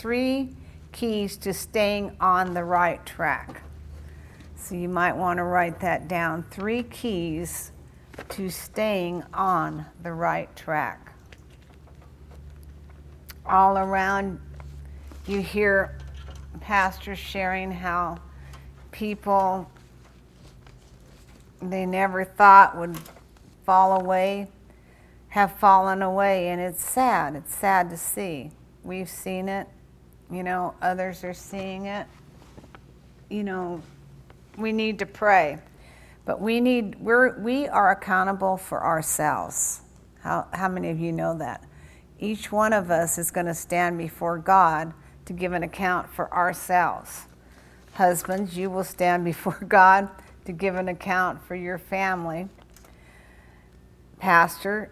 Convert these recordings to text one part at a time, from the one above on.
three keys to staying on the right track. So you might want to write that down. Three keys to staying on the right track. All around, you hear pastors sharing how people they never thought would fall away have fallen away, and it's sad. It's sad to see. We've seen it, you know, others are seeing it. You know, we need to pray. But we need we're we are accountable for ourselves. How how many of you know that? Each one of us is going to stand before God to give an account for ourselves. Husbands, you will stand before God to give an account for your family. Pastor,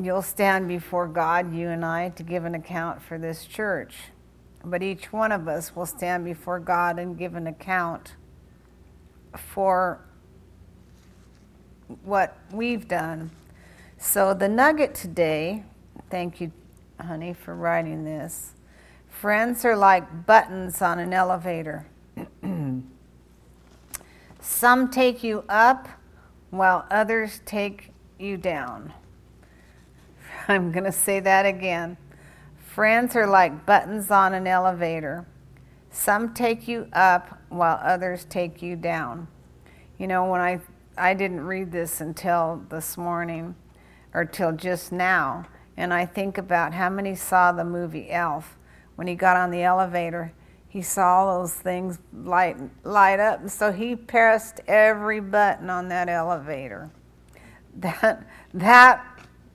you'll stand before God, you and I, to give an account for this church. But each one of us will stand before God and give an account for what we've done. So, the nugget today, thank you, honey, for writing this. Friends are like buttons on an elevator. Some take you up while others take you down. I'm going to say that again. Friends are like buttons on an elevator. Some take you up while others take you down. You know, when I I didn't read this until this morning or till just now, and I think about how many saw the movie Elf when he got on the elevator. He saw all those things light light up, so he pressed every button on that elevator. That that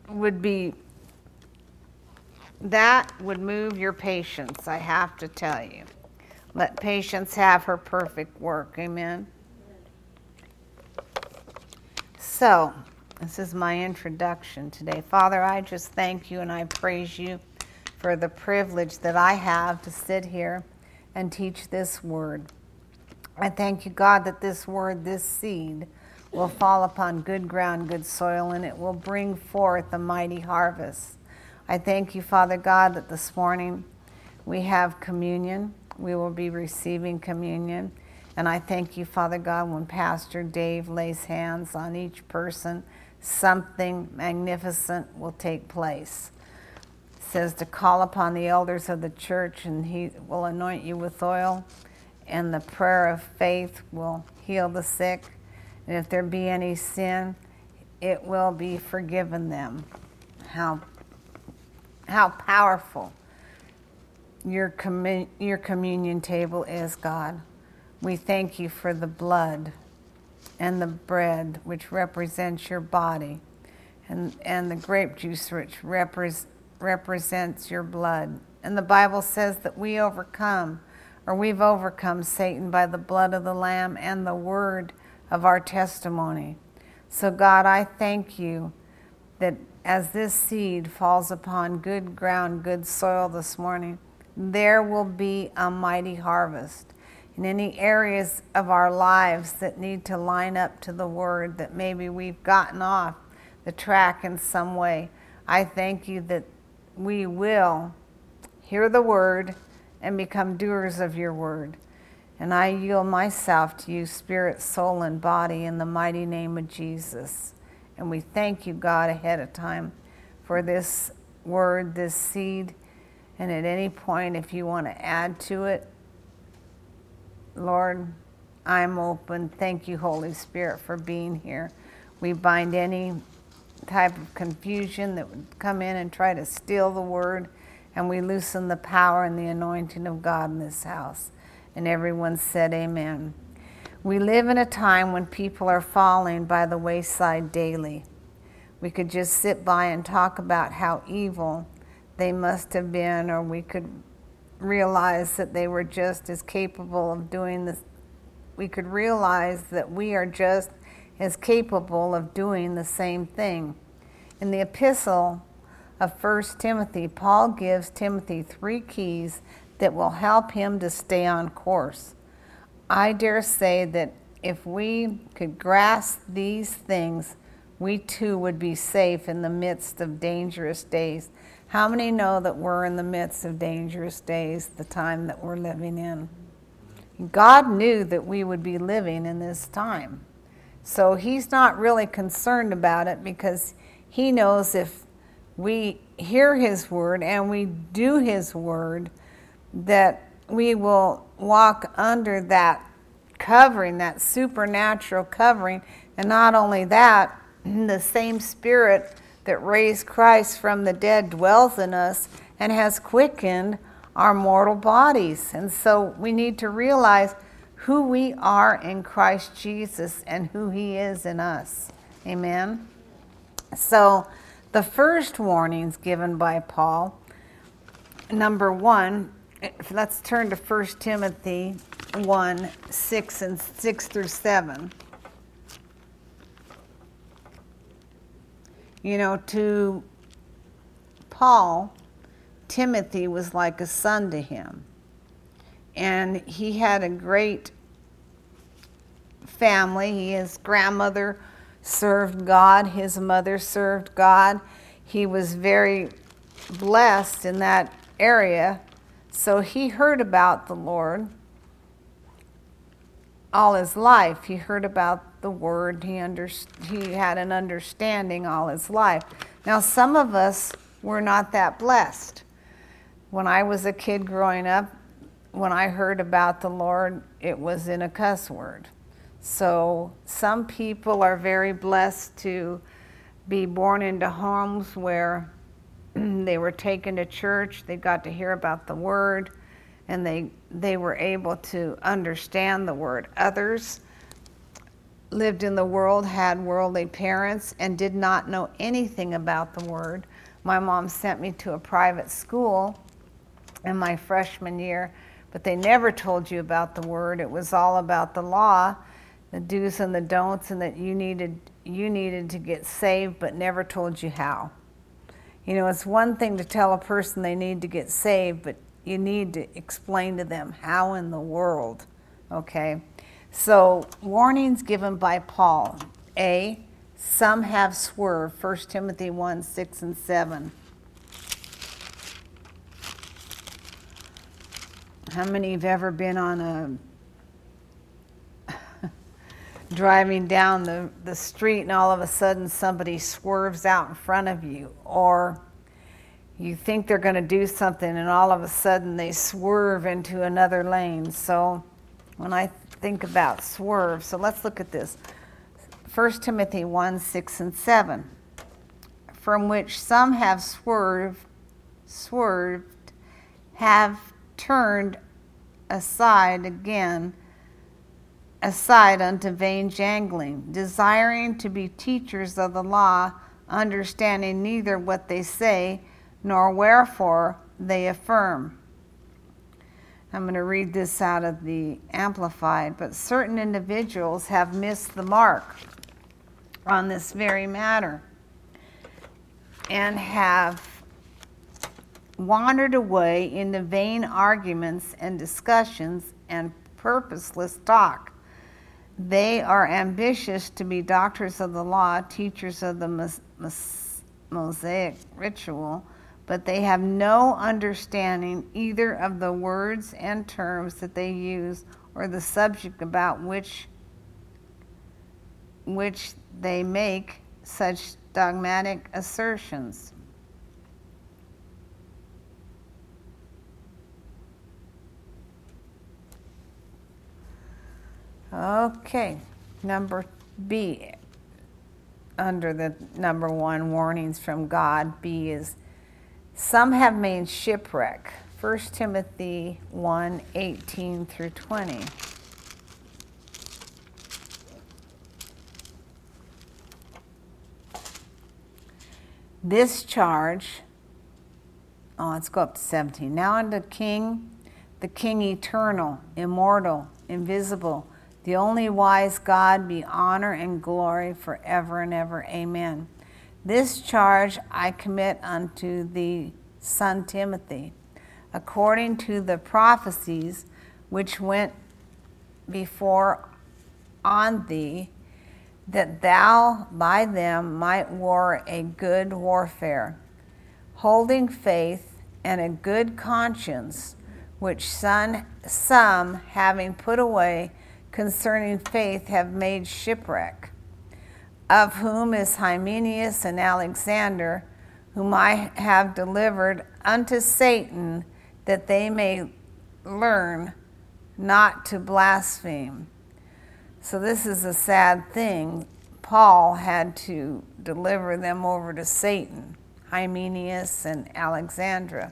would be that would move your patience, I have to tell you. Let patience have her perfect work. Amen. So, this is my introduction today. Father, I just thank you and I praise you for the privilege that I have to sit here and teach this word. I thank you, God, that this word, this seed, will fall upon good ground, good soil, and it will bring forth a mighty harvest. I thank you, Father God, that this morning we have communion. We will be receiving communion. And I thank you, Father God, when Pastor Dave lays hands on each person, something magnificent will take place. It says to call upon the elders of the church, and he will anoint you with oil, and the prayer of faith will heal the sick. And if there be any sin, it will be forgiven them. How how powerful your, commun- your communion table is, God. We thank you for the blood and the bread, which represents your body, and, and the grape juice, which repres- represents your blood. And the Bible says that we overcome, or we've overcome Satan by the blood of the Lamb and the word of our testimony. So, God, I thank you that as this seed falls upon good ground, good soil this morning, there will be a mighty harvest. In any areas of our lives that need to line up to the word, that maybe we've gotten off the track in some way, I thank you that we will hear the word and become doers of your word. And I yield myself to you, spirit, soul, and body, in the mighty name of Jesus. And we thank you, God, ahead of time for this word, this seed. And at any point, if you want to add to it, Lord, I'm open. Thank you, Holy Spirit, for being here. We bind any type of confusion that would come in and try to steal the word, and we loosen the power and the anointing of God in this house. And everyone said, Amen. We live in a time when people are falling by the wayside daily. We could just sit by and talk about how evil they must have been, or we could realize that they were just as capable of doing this. We could realize that we are just as capable of doing the same thing. In the epistle of 1 Timothy, Paul gives Timothy three keys that will help him to stay on course. I dare say that if we could grasp these things, we too would be safe in the midst of dangerous days. How many know that we're in the midst of dangerous days, the time that we're living in? God knew that we would be living in this time. So he's not really concerned about it because he knows if we hear his word and we do his word, that we will walk under that covering, that supernatural covering. And not only that, the same spirit that raised Christ from the dead dwells in us and has quickened our mortal bodies. And so we need to realize who we are in Christ Jesus and who he is in us. Amen. So the first warnings given by Paul, number one, let's turn to 1 Timothy 1 6 and 6 through 7. You know, to Paul, Timothy was like a son to him. And he had a great family. His grandmother served God, his mother served God. He was very blessed in that area. So he heard about the Lord all his life. He heard about the word. He under, he had an understanding all his life. Now some of us were not that blessed. When I was a kid growing up, when I heard about the Lord, it was in a cuss word. So some people are very blessed to be born into homes where they were taken to church, they got to hear about the word, and they they were able to understand the word. Others lived in the world, had worldly parents, and did not know anything about the word. My mom sent me to a private school in my freshman year, but they never told you about the word. It was all about the law, the do's and the don'ts, and that you needed you needed to get saved, but never told you how. You know, it's one thing to tell a person they need to get saved, but you need to explain to them how in the world. Okay? So, warnings given by Paul. A, some have swerved. 1 Timothy 1 6 and 7. How many have ever been on a driving down the, the street and all of a sudden somebody swerves out in front of you? Or you think they're going to do something and all of a sudden they swerve into another lane. So when I think about swerve, so let's look at this 1 Timothy 1 6 and 7. From which some have swerved, swerved, have turned aside again, aside unto vain jangling, desiring to be teachers of the law, understanding neither what they say nor wherefore they affirm. I'm going to read this out of the Amplified, but certain individuals have missed the mark on this very matter and have wandered away into vain arguments and discussions and purposeless talk. They are ambitious to be doctors of the law, teachers of the Mosaic ritual, but they have no understanding either of the words and terms that they use or the subject about which which they make such dogmatic assertions. Okay, number B, under the number one warnings from God, B is some have made shipwreck. 1 Timothy 1 18 through 20. This charge, oh, let's go up to 17. Now unto King, the King eternal, immortal, invisible, the only wise God, be honor and glory forever and ever. Amen. This charge I commit unto the son Timothy, according to the prophecies which went before on thee, that thou by them might war a good warfare, holding faith and a good conscience, which some, some having put away concerning faith, have made shipwreck, of whom is Hymenaeus and Alexander, whom I have delivered unto Satan, that they may learn not to blaspheme. So, this is a sad thing. Paul had to deliver them over to Satan, Hymenaeus and Alexandra.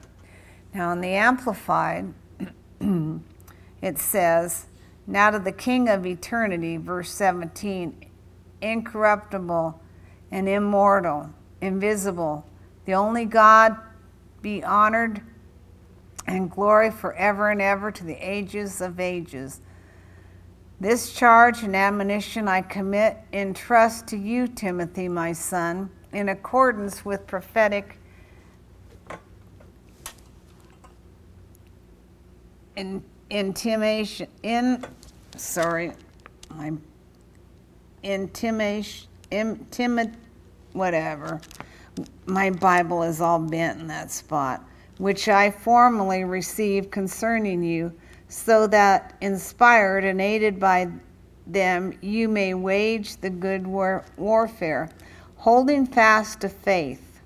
Now, in the Amplified, it says, Now to the King of eternity, verse 17, incorruptible and immortal, invisible, the only God be honored and glory forever and ever to the ages of ages. This charge and admonition I commit in trust to you, Timothy, my son, in accordance with prophetic in, intimation in sorry i'm intimation intimate whatever. My bible is all bent in that spot which i formerly received concerning you so that inspired and aided by them you may wage the good war- warfare holding fast to faith.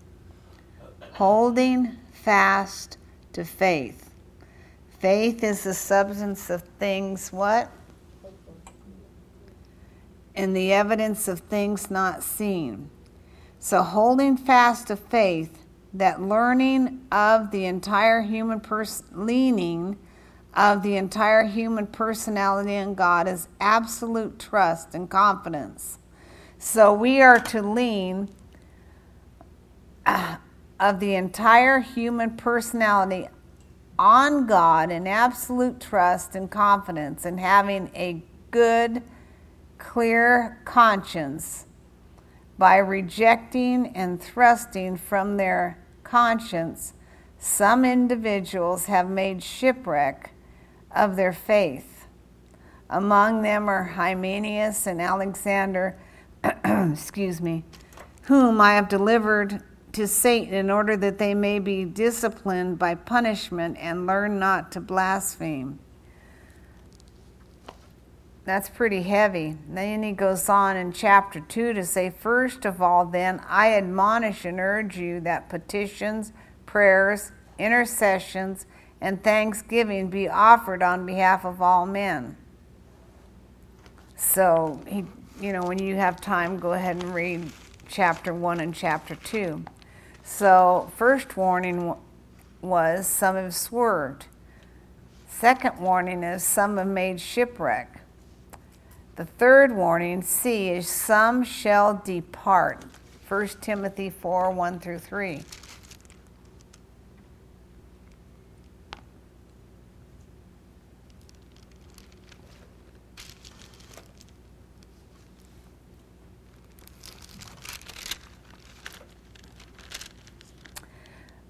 Holding fast to faith Faith is the substance of things what? And the evidence of things not seen. So holding fast to faith, that learning of the entire human person, leaning of the entire human personality in God is absolute trust and confidence. So we are to lean uh, of the entire human personality on God in absolute trust and confidence and having a good, clear conscience by rejecting and thrusting from their conscience, some individuals have made shipwreck of their faith. Among them are Hymenaeus and Alexander, excuse me, whom I have delivered to Satan in order that they may be disciplined by punishment and learn not to blaspheme. That's pretty heavy. Then he goes on in chapter 2 to say, First of all, then, I admonish and urge you that petitions, prayers, intercessions, and thanksgiving be offered on behalf of all men. So, he, you know, when you have time, go ahead and read chapter 1 and chapter 2. So, first warning was some have swerved. Second warning is some have made shipwreck. The third warning, C, is some shall depart. 1 Timothy 4 1 through 3.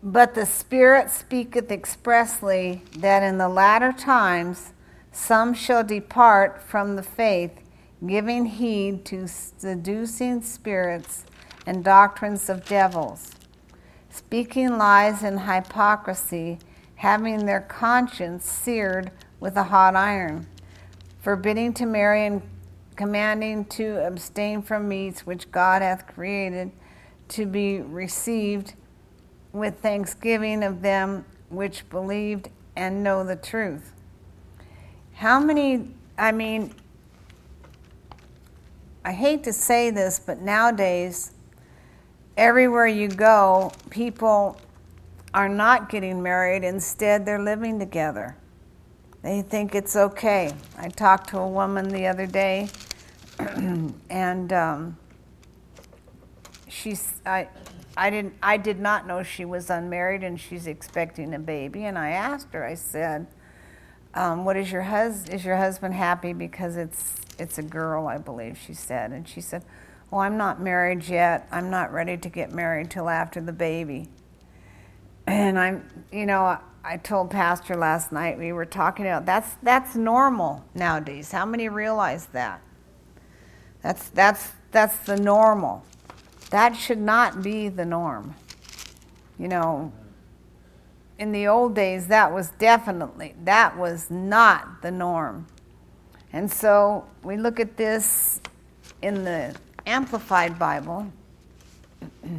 But the Spirit speaketh expressly that in the latter times some shall depart from the faith, giving heed to seducing spirits and doctrines of devils, speaking lies and hypocrisy, having their conscience seared with a hot iron, forbidding to marry and commanding to abstain from meats which God hath created to be received with thanksgiving of them which believed and know the truth. How many, I mean, I hate to say this, but nowadays, everywhere you go, people are not getting married. Instead, they're living together. They think it's okay. I talked to a woman the other day, and um, she's, I, I didn't I did not know she was unmarried and she's expecting a baby. And I asked her I said um, what is your hus is your husband happy because it's it's a girl I believe she said. And she said well I'm not married yet. I'm not ready to get married till after the baby. And I'm you know I told pastor last night we were talking about that's that's normal nowadays. How many realize that? That's that's that's the normal that should not be the norm. You know, in the old days, that was definitely, that was not the norm. And so we look at this in the Amplified Bible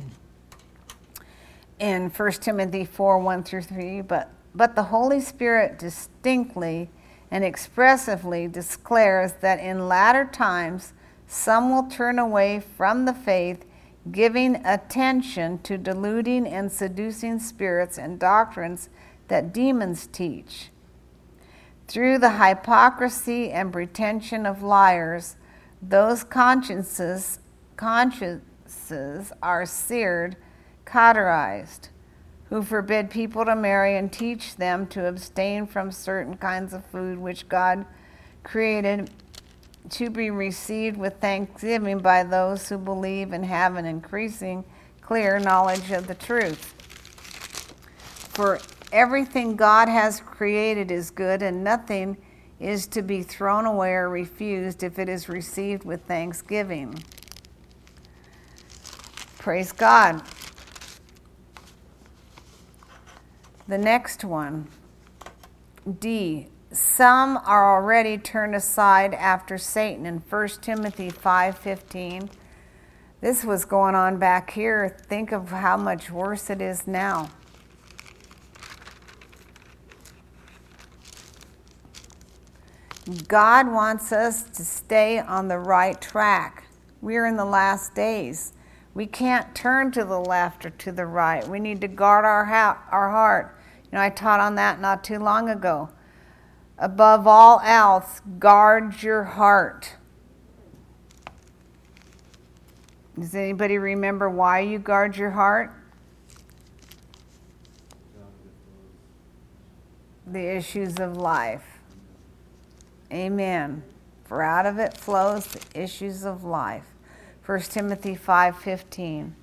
in 1 Timothy 4 1 through 3. But, but the Holy Spirit distinctly and expressively declares that in latter times some will turn away from the faith giving attention to deluding and seducing spirits and doctrines that demons teach. Through the hypocrisy and pretension of liars, those consciences, consciences are seared, cauterized, who forbid people to marry and teach them to abstain from certain kinds of food which God created to be received with thanksgiving by those who believe and have an increasing clear knowledge of the truth. For everything God has created is good, and nothing is to be thrown away or refused if it is received with thanksgiving. Praise God. The next one D some are already turned aside after Satan in 1 Timothy 5:15. This was going on back here. Think of how much worse it is now. God wants us to stay on the right track. We're in the last days. We can't turn to the left or to the right. We need to guard our, ha- our heart. You know, I taught on that not too long ago. Above all else, guard your heart. Does anybody remember why you guard your heart? The issues of life. Amen. For out of it flows the issues of life. 1 Timothy 5:15.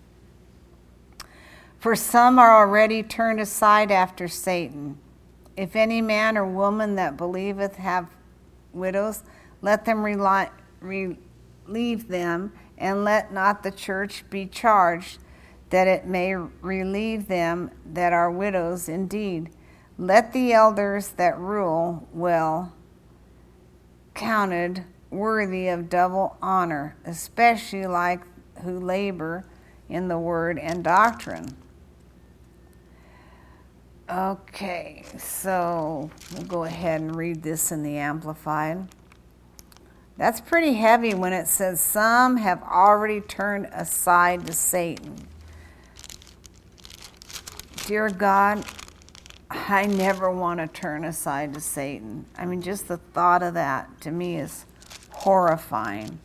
For some are already turned aside after Satan if any man or woman that believeth have widows, let them relieve them, and let not the church be charged that it may relieve them that are widows indeed. Let the elders that rule well counted worthy of double honor, especially like who labor in the word and doctrine. Okay, so we'll go ahead and read this in the Amplified. That's pretty heavy when it says, Some have already turned aside to Satan. Dear God, I never want to turn aside to Satan. I mean, just the thought of that to me is horrifying.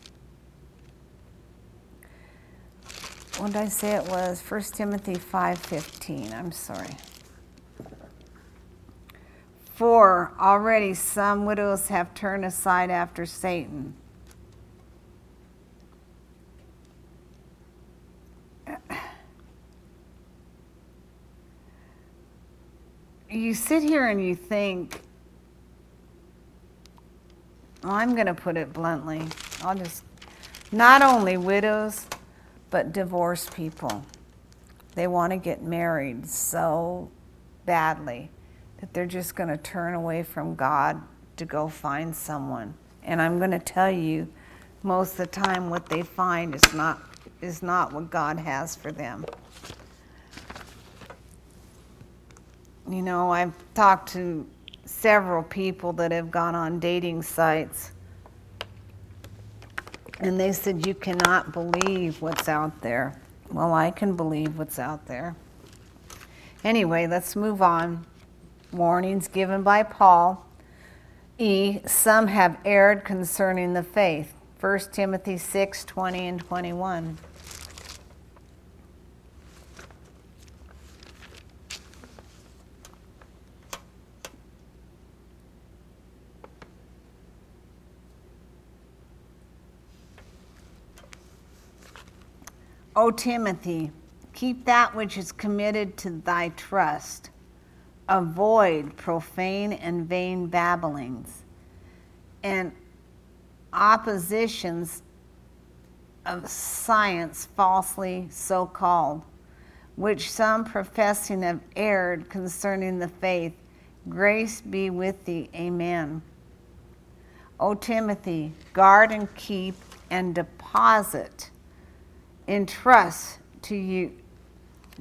What did I say it was? 1 Timothy 5:15. I'm sorry. For already some widows have turned aside after Satan. You sit here and you think, well, I'm going to put it bluntly. I'll just, not only widows, but divorced people. They want to get married so badly that they're just going to turn away from God to go find someone. And I'm going to tell you, most of the time, what they find is not, is not what God has for them. You know, I've talked to several people that have gone on dating sites, and they said, You cannot believe what's out there. Well, I can believe what's out there. Anyway, let's move on warnings given by Paul. E. Some have erred concerning the faith. 1 Timothy 6 20 and 21. O Timothy, keep that which is committed to thy trust avoid profane and vain babblings and oppositions of science falsely so called, which some professing have erred concerning the faith. Grace be with thee. Amen. O Timothy, guard and keep and deposit, entrust to you,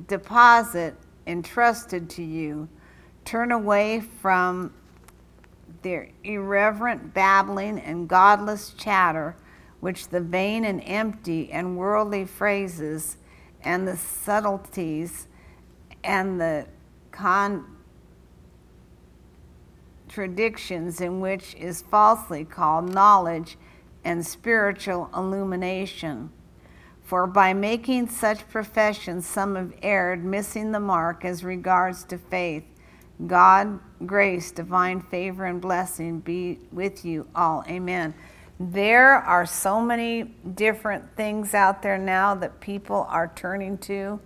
deposit entrusted to you. Turn away from their irreverent babbling and godless chatter, which the vain and empty and worldly phrases and the subtleties and the contradictions in which is falsely called knowledge and spiritual illumination. For by making such professions, some have erred, missing the mark as regards to faith. God, grace, divine favor, and blessing be with you all. Amen. There are so many different things out there now that people are turning to.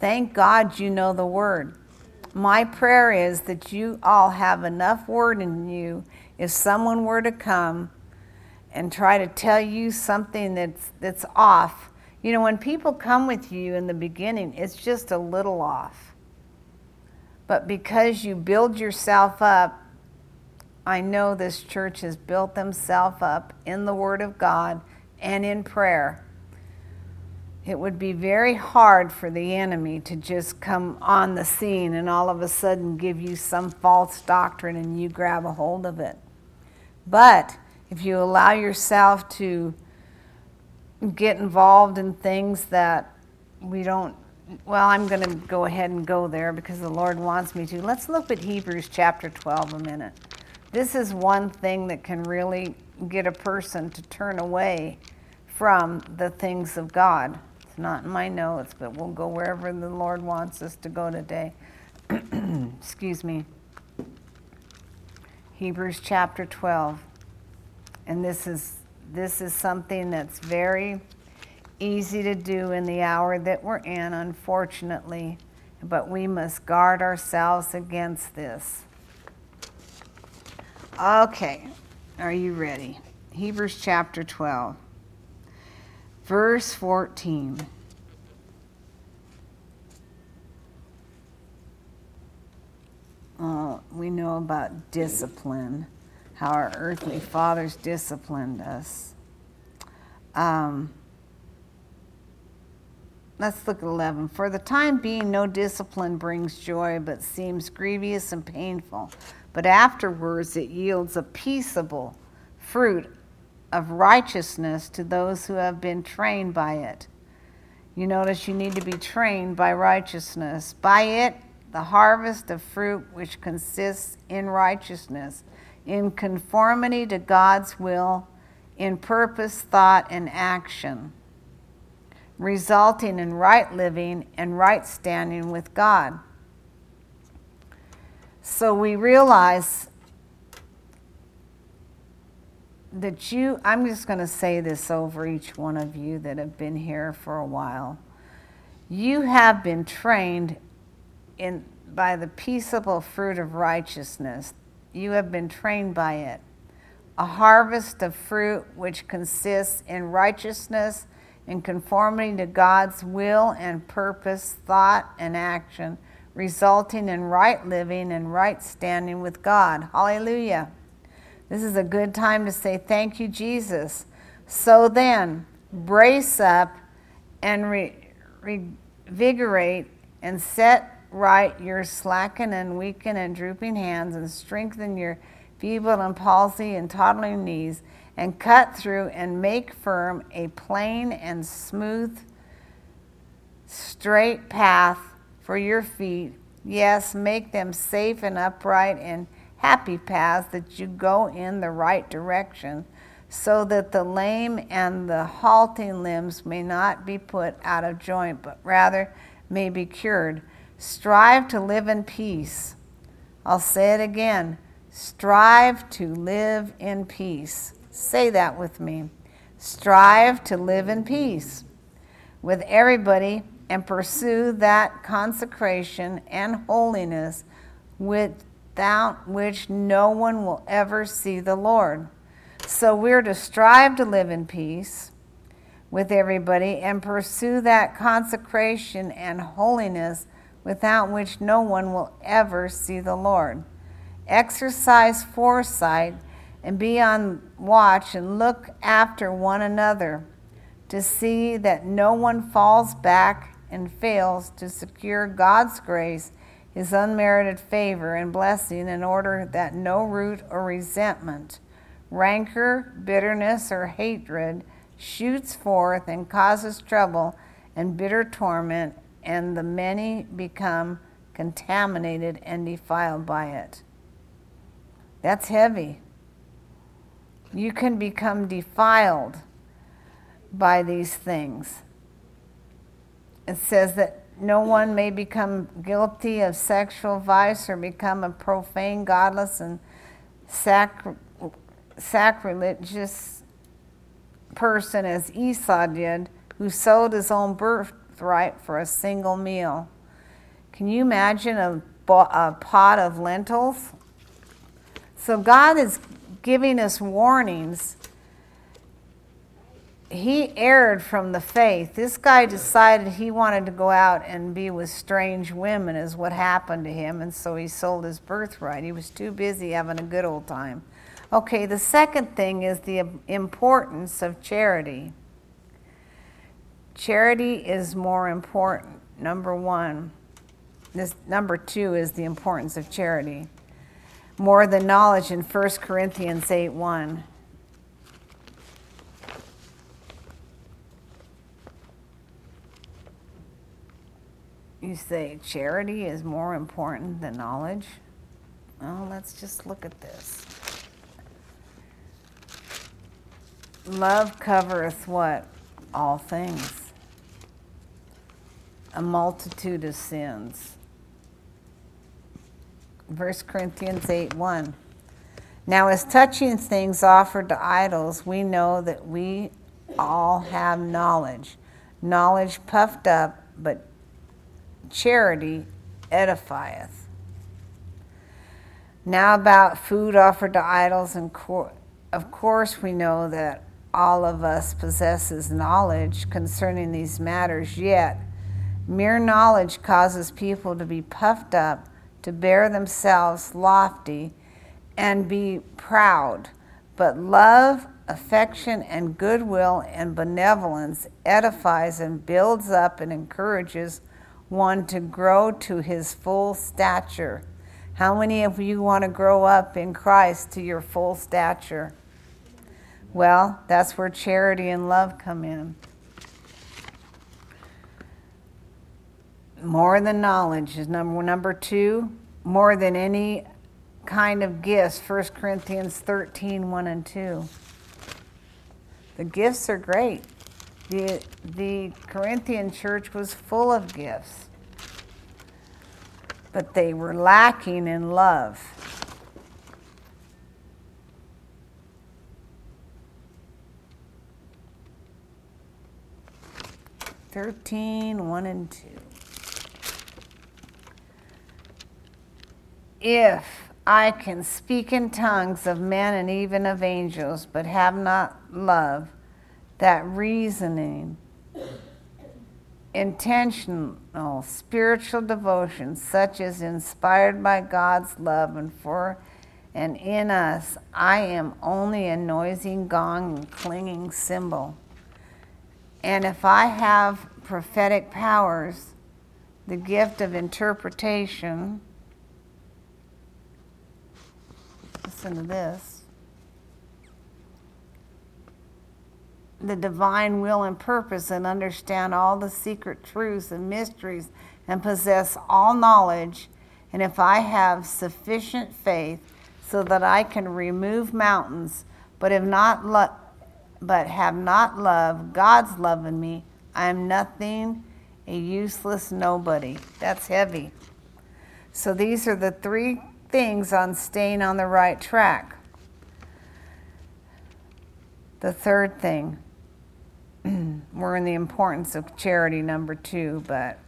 Thank God you know the word. My prayer is that you all have enough word in you if someone were to come and try to tell you something that's that's off. You know, when people come with you in the beginning, it's just a little off. But because you build yourself up I know this church has built themselves up in the Word of God and in prayer. It would be very hard for the enemy to just come on the scene and all of a sudden give you some false doctrine and you grab a hold of it. But if you allow yourself to get involved in things that we don't well, I'm going to go ahead and go there because the Lord wants me to. Let's look at Hebrews chapter 12 a minute. This is one thing that can really get a person to turn away from the things of God. It's not in my notes, but we'll go wherever the Lord wants us to go today. Excuse me. Hebrews chapter 12. And this is this is something that's very easy to do in the hour that we're in, unfortunately, but we must guard ourselves against this. Okay, are you ready? Hebrews chapter 12, verse 14. Uh, we know about discipline, how our earthly fathers disciplined us. Um, let's look at 11. For the time being, no discipline brings joy, but seems grievous and painful but afterwards it yields a peaceable fruit of righteousness to those who have been trained by it. You notice you need to be trained by righteousness. By it, the harvest of fruit which consists in righteousness, in conformity to God's will, in purpose, thought, and action, resulting in right living and right standing with God. So we realize that you, I'm just going to say this over each one of you that have been here for a while. You have been trained in, by the peaceable fruit of righteousness. You have been trained by it. A harvest of fruit which consists in righteousness in conformity to God's will and purpose, thought, and action resulting in right living and right standing with God. Hallelujah. This is a good time to say, Thank you, Jesus. So then, brace up and re- revigorate and set right your slackened and weakened and drooping hands and strengthen your feeble and palsy and toddling knees and cut through and make firm a plain and smooth, straight path for your feet. Yes, make them safe and upright and happy paths that you go in the right direction, so that the lame and the halting limbs may not be put out of joint, but rather may be cured. Strive to live in peace. I'll say it again. Strive to live in peace. Say that with me. Strive to live in peace with everybody and pursue that consecration and holiness without which no one will ever see the Lord. So we're to strive to live in peace, with everybody and pursue that consecration and holiness without which no one will ever see the Lord. Exercise foresight and be on watch and look after one another to see that no one falls back and fails to secure God's grace, His unmerited favor and blessing, in order that no root or resentment, rancor, bitterness, or hatred shoots forth and causes trouble and bitter torment, and the many become contaminated and defiled by it. That's heavy. You can become defiled by these things. It says that no one may become guilty of sexual vice or become a profane, godless, and sacri- sacrilegious person as Esau did, who sold his own birthright for a single meal. Can you imagine a, a pot of lentils? So God is giving us warnings he erred from the faith. This guy decided he wanted to go out and be with strange women, is what happened to him, and so he sold his birthright. He was too busy having a good old time. Okay, the second thing is the importance of charity. Charity is more important. Number one. This number two is the importance of charity. More than knowledge in 1 Corinthians 8 1. You say charity is more important than knowledge? Well, let's just look at this. Love covereth what? All things. A multitude of sins. 1 Corinthians 8 1. Now, as touching things offered to idols, we know that we all have knowledge. Knowledge puffed up, but charity edifieth. Now, about food offered to idols, and of course, we know that all of us possesses knowledge concerning these matters, yet mere knowledge causes people to be puffed up, to bear themselves lofty, and be proud. But love, affection, and goodwill and benevolence edifies and builds up and encourages one to grow to his full stature. How many of you want to grow up in Christ to your full stature? Well, that's where charity and love come in. More than knowledge is number number 2, more than any kind of gifts, 1 Corinthians 13, 1 and 2. The gifts are great. The, the Corinthian church was full of gifts, but they were lacking in love. Thirteen, one and two. If I can speak in tongues of men and even of angels, but have not love, that reasoning, intentional spiritual devotion, such as inspired by God's love and for and in us, I am only a noisy gong and clanging cymbal. And if I have prophetic powers, the gift of interpretation, listen to this the divine will and purpose and understand all the secret truths and mysteries and possess all knowledge, and if I have sufficient faith so that I can remove mountains, but have not lo- but have not love, God's love in me, I am nothing, a useless nobody. That's heavy. So these are the three things on staying on the right track. The third thing, we're in the importance of charity, number two, but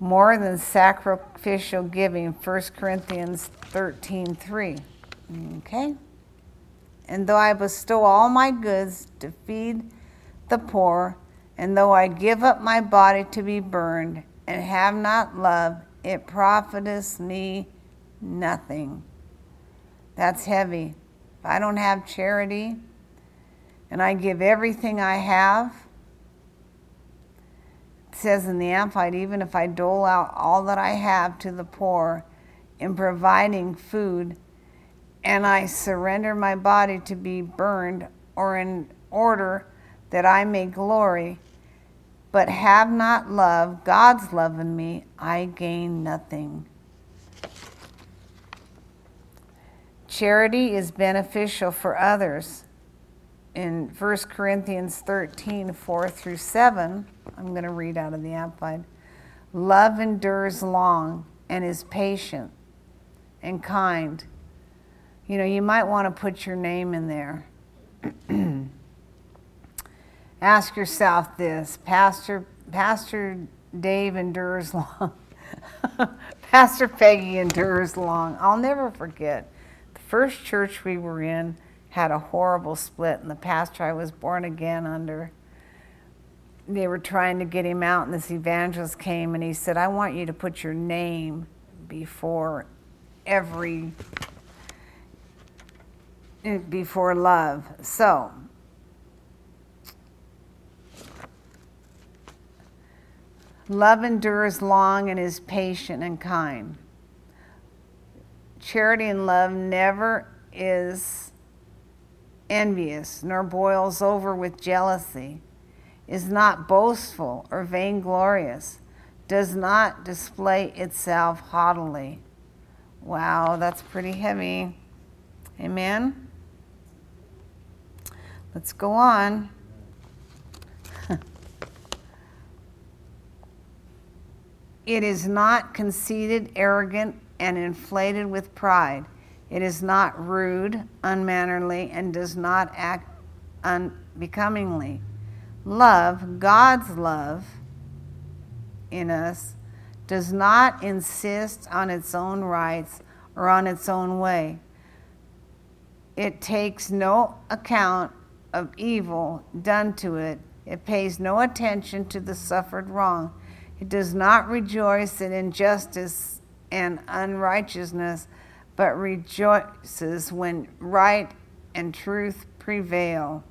more than sacrificial giving, 1 Corinthians 13 3. Okay? And though I bestow all my goods to feed the poor, and though I give up my body to be burned, and have not love, it profiteth me nothing. That's heavy. If I don't have charity, and I give everything I have, it says in the Amplified, even if I dole out all that I have to the poor in providing food, and I surrender my body to be burned, or in order that I may glory, but have not love, God's love in me, I gain nothing. Charity is beneficial for others. In 1 Corinthians 13 4 through 7, I'm going to read out of the Amplified. Love endures long and is patient and kind you know, you might want to put your name in there. Ask yourself this Pastor, Pastor Dave endures long. Pastor Peggy endures long. I'll never forget. The first church we were in had a horrible split, and the pastor I was born again under, they were trying to get him out, and this evangelist came and he said, I want you to put your name before every before love. So, love endures long and is patient and kind. Charity and love never is envious, nor boils over with jealousy, is not boastful or vainglorious, does not display itself haughtily. Wow, that's pretty heavy. Amen? Let's go on. It is not conceited, arrogant, and inflated with pride. It is not rude, unmannerly, and does not act unbecomingly. Love, God's love in us, does not insist on its own rights or on its own way. It takes no account of evil done to it. It pays no attention to the suffered wrong. It does not rejoice in injustice and unrighteousness, but rejoices when right and truth prevail.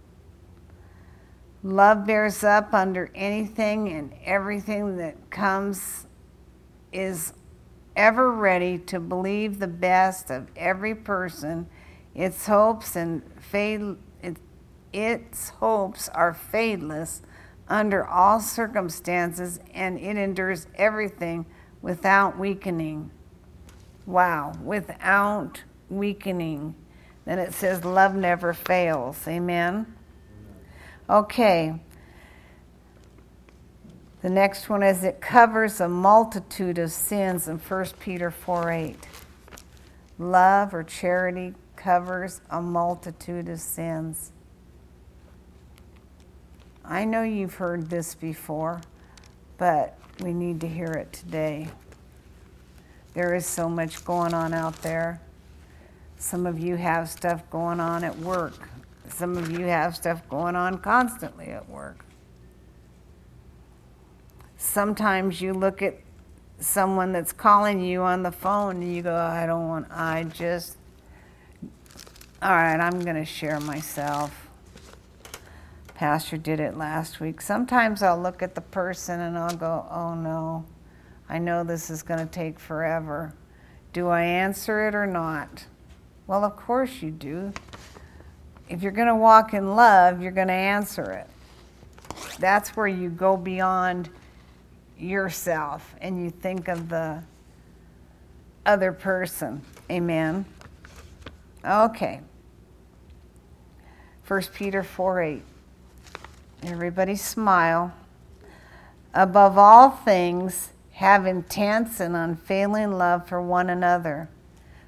Love bears up under anything and everything that comes, is ever ready to believe the best of every person, its hopes and faith its hopes are fadeless under all circumstances, and it endures everything without weakening. Wow, without weakening. Then it says, Love never fails. Amen? Okay. The next one is it covers a multitude of sins in 1 Peter 4 8. Love or charity covers a multitude of sins. I know you've heard this before, but we need to hear it today. There is so much going on out there. Some of you have stuff going on at work. Some of you have stuff going on constantly at work. Sometimes you look at someone that's calling you on the phone and you go, I don't want, I just, all right, I'm going to share myself. Pastor did it last week. Sometimes I'll look at the person and I'll go, oh no, I know this is going to take forever. Do I answer it or not? Well, of course you do. If you're going to walk in love, you're going to answer it. That's where you go beyond yourself and you think of the other person. Amen. Okay. 1 Peter 4 8. Everybody smile. Above all things, have intense and unfailing love for one another.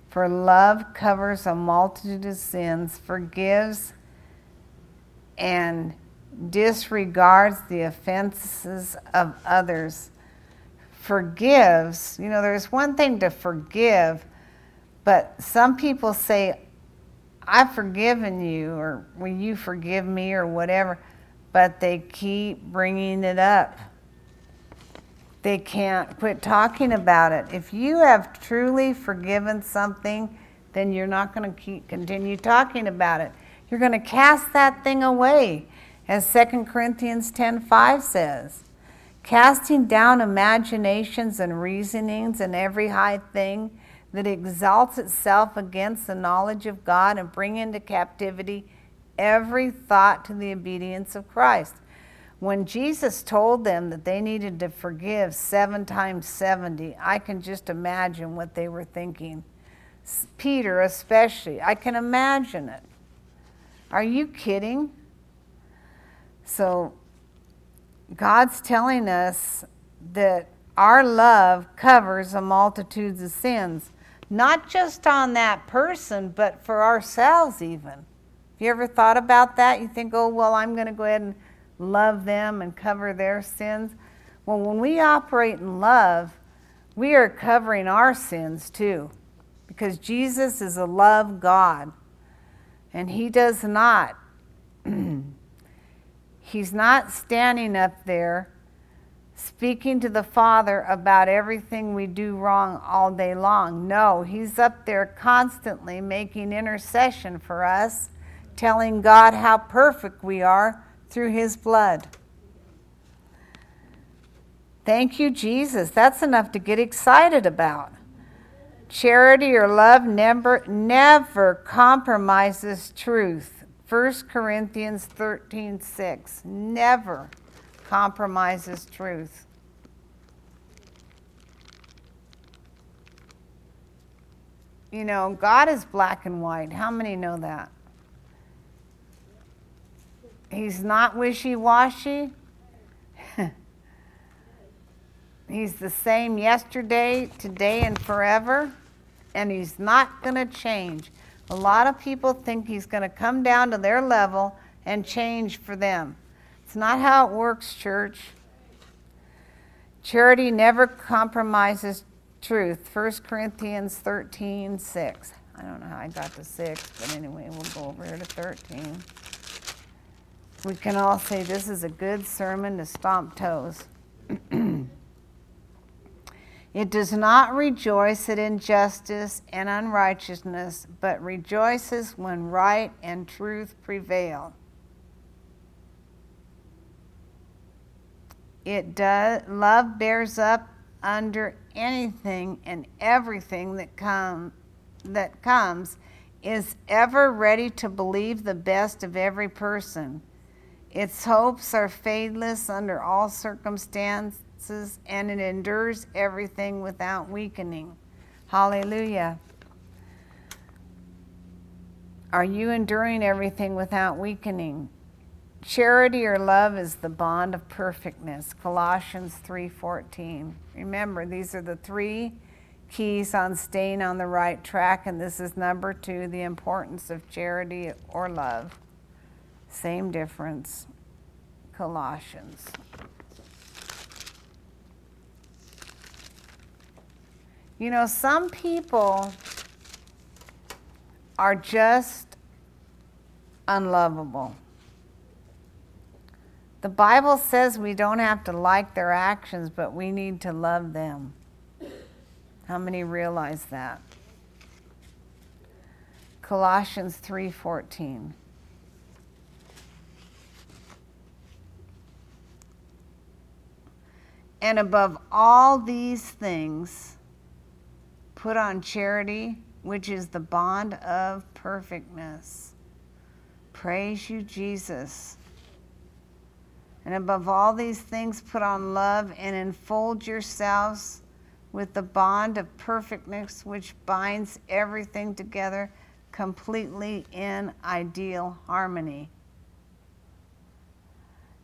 For love covers a multitude of sins, forgives and disregards the offenses of others. Forgives, you know, there's one thing to forgive, but some people say, I've forgiven you, or will you forgive me, or whatever, but they keep bringing it up. They can't quit talking about it. If you have truly forgiven something, then you're not going to keep continue talking about it. You're going to cast that thing away, as 2 Corinthians 10:5 says. Casting down imaginations and reasonings and every high thing that exalts itself against the knowledge of God and bring into captivity every thought to the obedience of Christ. When Jesus told them that they needed to forgive seven times 70, I can just imagine what they were thinking. Peter, especially, I can imagine it. Are you kidding? So, God's telling us that our love covers a multitude of sins not just on that person, but for ourselves, even. You ever thought about that? You think, oh, well, I'm going to go ahead and love them and cover their sins. Well, when we operate in love, we are covering our sins too, because Jesus is a love God, and He does not. He's not standing up there speaking to the Father about everything we do wrong all day long. No, He's up there constantly making intercession for us, telling God how perfect we are through His blood. Thank you, Jesus. That's enough to get excited about. Charity or love never, never compromises truth. 1 Corinthians 13 6. Never compromises truth. You know, God is black and white. How many know that? He's not wishy washy. he's the same yesterday, today, and forever. And he's not going to change. A lot of people think he's going to come down to their level and change for them. It's not how it works, church. Charity never compromises truth. 1 Corinthians 13 6. I don't know how I got to 6, but anyway, we'll go over here to 13. We can all say this is a good sermon to stomp toes. it does not rejoice at injustice and unrighteousness, but rejoices when right and truth prevail. It does love bears up under anything and everything that come that comes is ever ready to believe the best of every person. Its hopes are fadeless under all circumstances and it endures everything without weakening. Hallelujah. Are you enduring everything without weakening? Charity or love is the bond of perfectness. Colossians 3:14. Remember, these are the three keys on staying on the right track and this is number 2, the importance of charity or love. Same difference. Colossians. You know, some people are just unlovable. The Bible says we don't have to like their actions, but we need to love them. How many realize that? Colossians 3:14 And above all these things put on charity, which is the bond of perfectness. Praise you Jesus. And above all these things, put on love and enfold yourselves with the bond of perfectness which binds everything together completely in ideal harmony.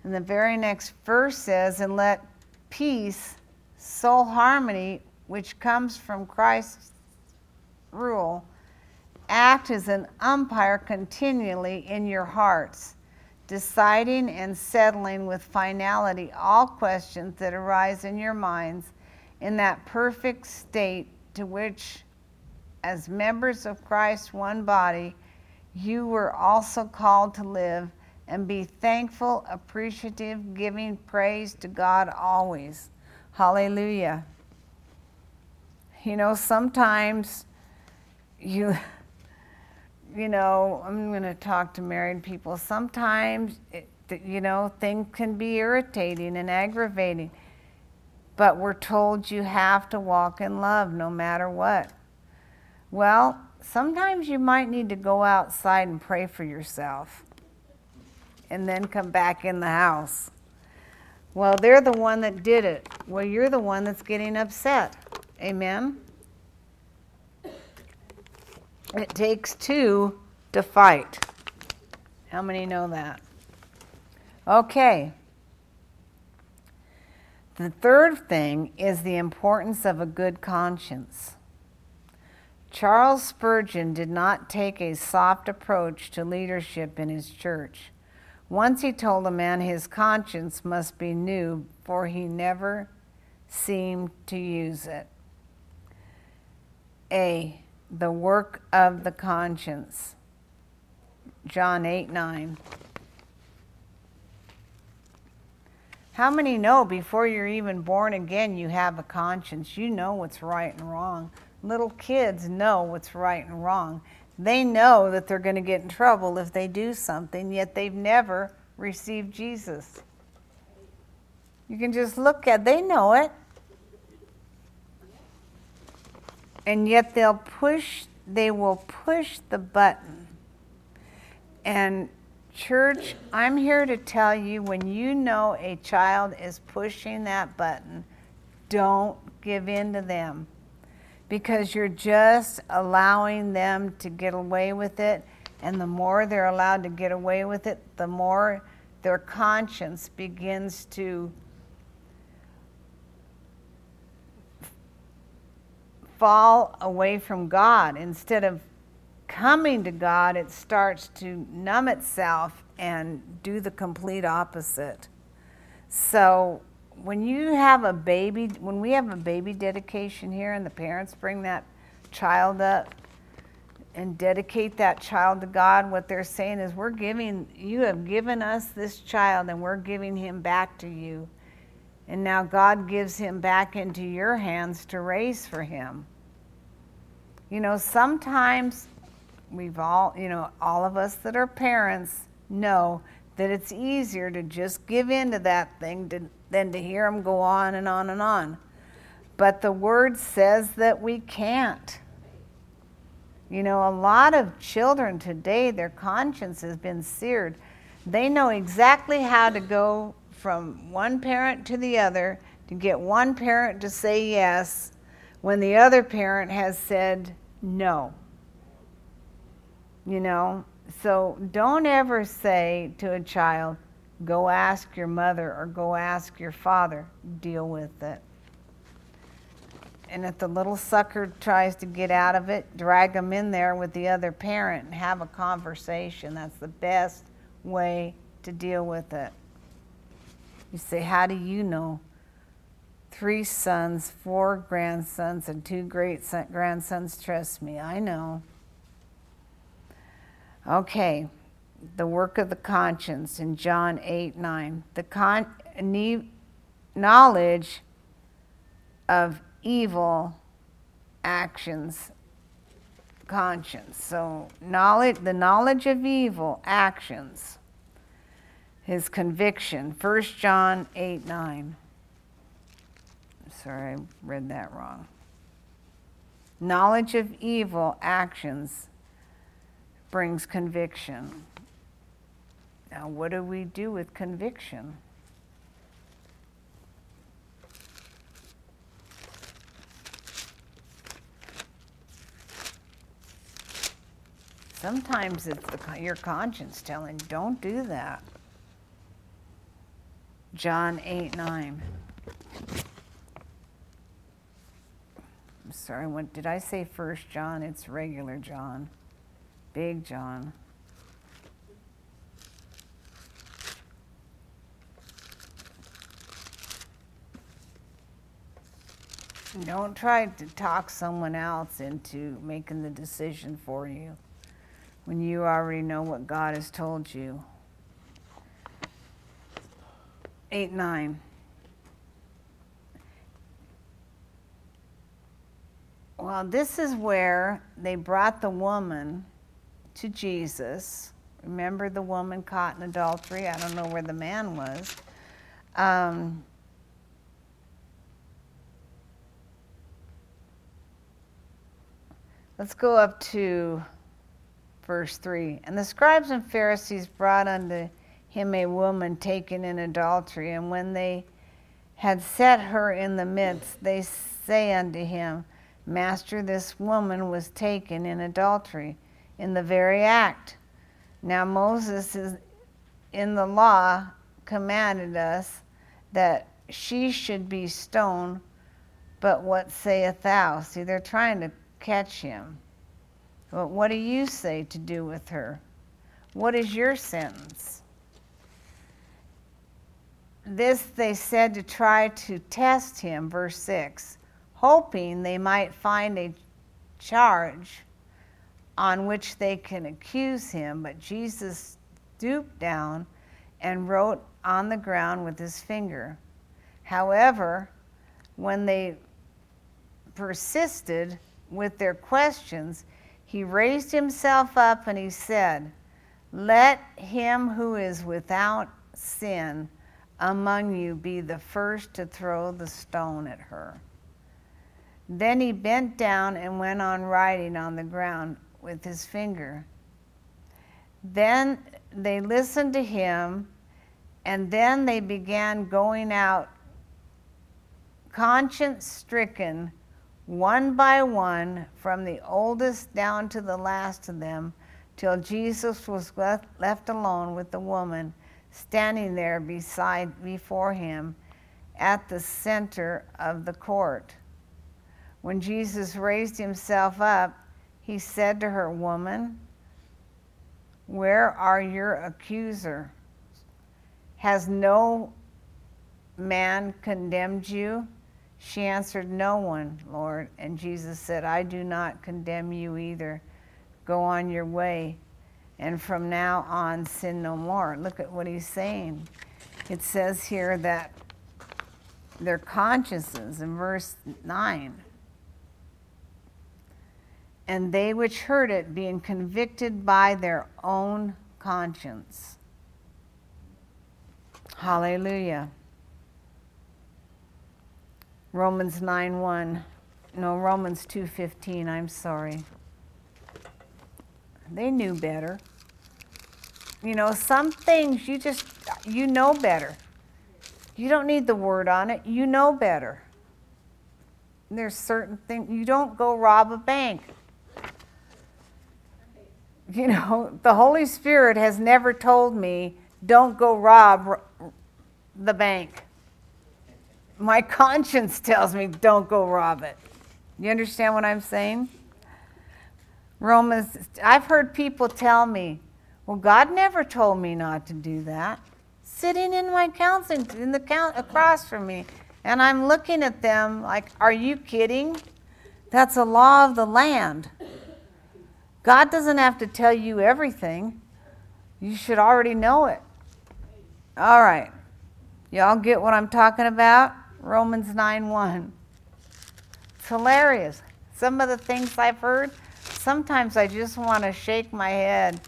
And the very next verse says, And let peace, soul harmony, which comes from Christ's rule, act as an umpire continually in your hearts deciding and settling with finality all questions that arise in your minds in that perfect state to which, as members of Christ's one body, you were also called to live and be thankful, appreciative, giving praise to God always. Hallelujah. You know, sometimes you you know, I'm going to talk to married people. Sometimes, it, you know, things can be irritating and aggravating, but we're told you have to walk in love no matter what. Well, sometimes you might need to go outside and pray for yourself and then come back in the house. Well, they're the one that did it. Well, you're the one that's getting upset. Amen? It takes two to fight. How many know that? Okay. The third thing is the importance of a good conscience. Charles Spurgeon did not take a soft approach to leadership in his church. Once he told a man his conscience must be new, for he never seemed to use it. A the work of the conscience. John 8 9. How many know before you're even born again you have a conscience? You know what's right and wrong. Little kids know what's right and wrong. They know that they're going to get in trouble if they do something, yet they've never received Jesus. You can just look at they know it. and yet they'll push they will push the button and church i'm here to tell you when you know a child is pushing that button don't give in to them because you're just allowing them to get away with it and the more they're allowed to get away with it the more their conscience begins to fall away from God. Instead of coming to God, it starts to numb itself and do the complete opposite. So, when you have a baby, when we have a baby dedication here and the parents bring that child up and dedicate that child to God, what they're saying is, We're giving, you have given us this child and we're giving him back to you. And now God gives him back into your hands to raise for him. You know, sometimes we've all, you know, all of us that are parents know that it's easier to just give in to that thing to, than to hear them go on and on and on. But the word says that we can't. You know, a lot of children today, their conscience has been seared. They know exactly how to go from one parent to the other to get one parent to say yes when the other parent has said no. You know, so don't ever say to a child, go ask your mother or go ask your father, deal with it. And if the little sucker tries to get out of it, drag them in there with the other parent and have a conversation. That's the best way to deal with it. You say, How do you know? three sons, four grandsons, and two great grandsons. Trust me, I know. Okay, the work of the conscience in John 8 9. The con- knowledge of evil actions, conscience. So, knowledge, the knowledge of evil actions, his conviction. 1 John 8 9. Sorry, I read that wrong. Knowledge of evil actions brings conviction. Now, what do we do with conviction? Sometimes it's the, your conscience telling, don't do that. John 8 9. I'm sorry, what, did I say first John? It's regular John, big John. Don't try to talk someone else into making the decision for you. when you already know what God has told you. 8 9. Well, this is where they brought the woman to Jesus. Remember the woman caught in adultery? I don't know where the man was. Um, let's go up to verse 3. And the scribes and Pharisees brought unto him a woman taken in adultery, and when they had set her in the midst, they say unto him, Master, this woman was taken in adultery in the very act. Now, Moses is in the law commanded us that she should be stoned, but what sayest thou? See, they're trying to catch him. But what do you say to do with her? What is your sentence? This they said to try to test him, verse 6 hoping they might find a charge on which they can accuse him. But Jesus stooped down and wrote on the ground with his finger. However, when they persisted with their questions, he raised himself up and he said, Let him who is without sin among you be the first to throw the stone at her. Then he bent down and went on writing on the ground with his finger. Then they listened to him, and then they began going out, conscience stricken, one by one, from the oldest down to the last of them, till Jesus was left, left alone with the woman standing there beside before him at the center of the court. When Jesus raised himself up, he said to her, Woman, where are your accusers? Has no man condemned you? She answered, No one, Lord. And Jesus said, I do not condemn you either. Go on your way, and from now on sin no more. Look at what he's saying. It says here that their consciences in verse 9 and they which heard it being convicted by their own conscience. Hallelujah. Romans 9 1. No, Romans 2.15, I'm sorry. They knew better. You know, some things you just, you know better. You don't need the word on it. You know better. There's certain things, you don't go rob a bank you know, the Holy Spirit has never told me, don't go rob the bank. My conscience tells me, don't go rob it. You understand what I'm saying? Romans, I've heard people tell me, well, God never told me not to do that. Sitting in my counseling, in the count across from me, and I'm looking at them like, are you kidding? That's a law of the land. God doesn't have to tell you everything. You should already know it. All right. Y'all get what I'm talking about? Romans 9 1. It's hilarious. Some of the things I've heard, sometimes I just want to shake my head.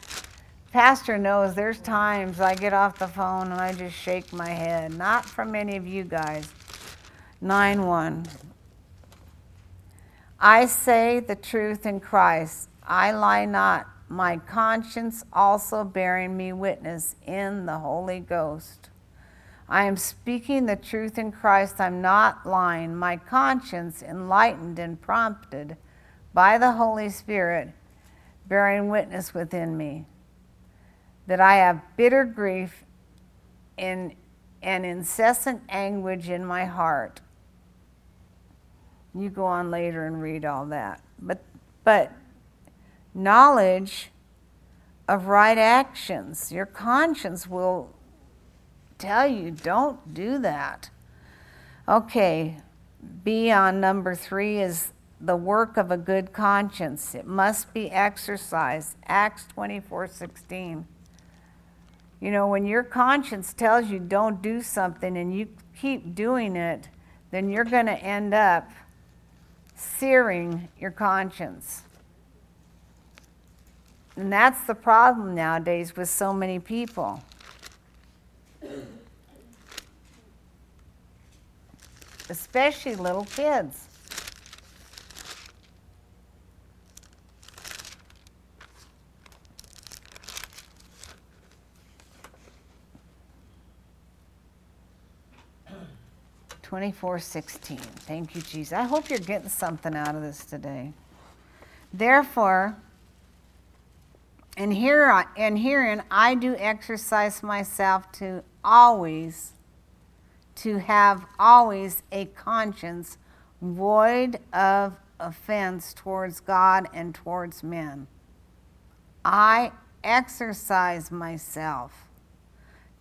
Pastor knows there's times I get off the phone and I just shake my head. Not from any of you guys. 9 1. I say the truth in Christ. I lie not, my conscience also bearing me witness in the Holy Ghost. I am speaking the truth in Christ, I'm not lying. My conscience, enlightened and prompted by the Holy Spirit, bearing witness within me that I have bitter grief and an incessant anguish in my heart. You go on later and read all that. But, but knowledge of right actions. Your conscience will tell you don't do that. Okay, B on number three is the work of a good conscience. It must be exercised. Acts 24 16. You know, when your conscience tells you don't do something and you keep doing it, then you're going to end up searing your conscience. And that's the problem nowadays with so many people. Especially little kids. Twenty-four sixteen. Thank you, Jesus. I hope you're getting something out of this today. Therefore, and here and herein I do exercise myself to always to have always a conscience void of offense towards God and towards men. I exercise myself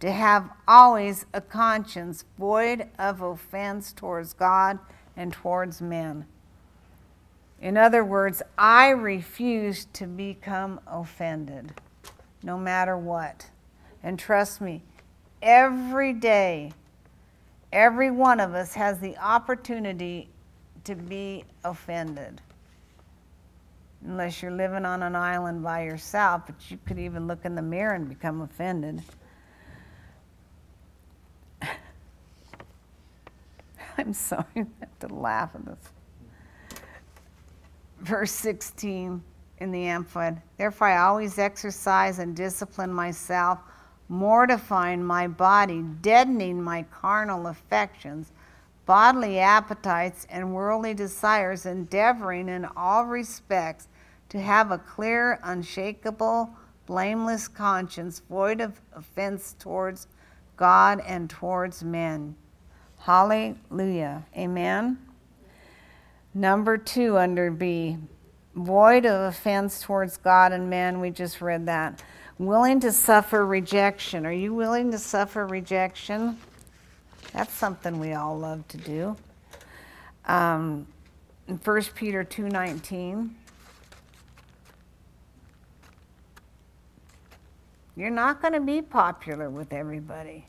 to have always a conscience void of offense towards God and towards men. In other words, I refuse to become offended no matter what. And trust me, every day, every one of us has the opportunity to be offended. Unless you're living on an island by yourself, but you could even look in the mirror and become offended. I'm sorry, I have to laugh at this verse 16 in the Amplified. Therefore, I always exercise and discipline myself, mortifying my body, deadening my carnal affections, bodily appetites, and worldly desires, endeavoring in all respects to have a clear, unshakable, blameless conscience, void of offense towards God and towards men. Hallelujah. Amen. Number two, under B, void of offense towards God and man. We just read that. Willing to suffer rejection. Are you willing to suffer rejection? That's something we all love to do. Um, in 1 Peter 2.19, you're not going to be popular with everybody.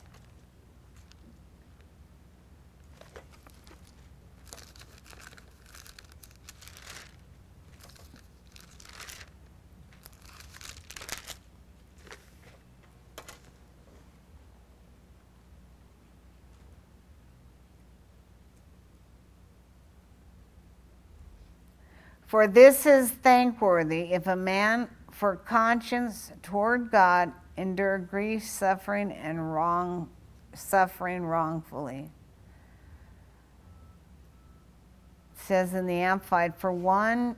For this is thankworthy if a man for conscience toward God endure grief, suffering, and wrong suffering wrongfully. It says in the Amplified, for one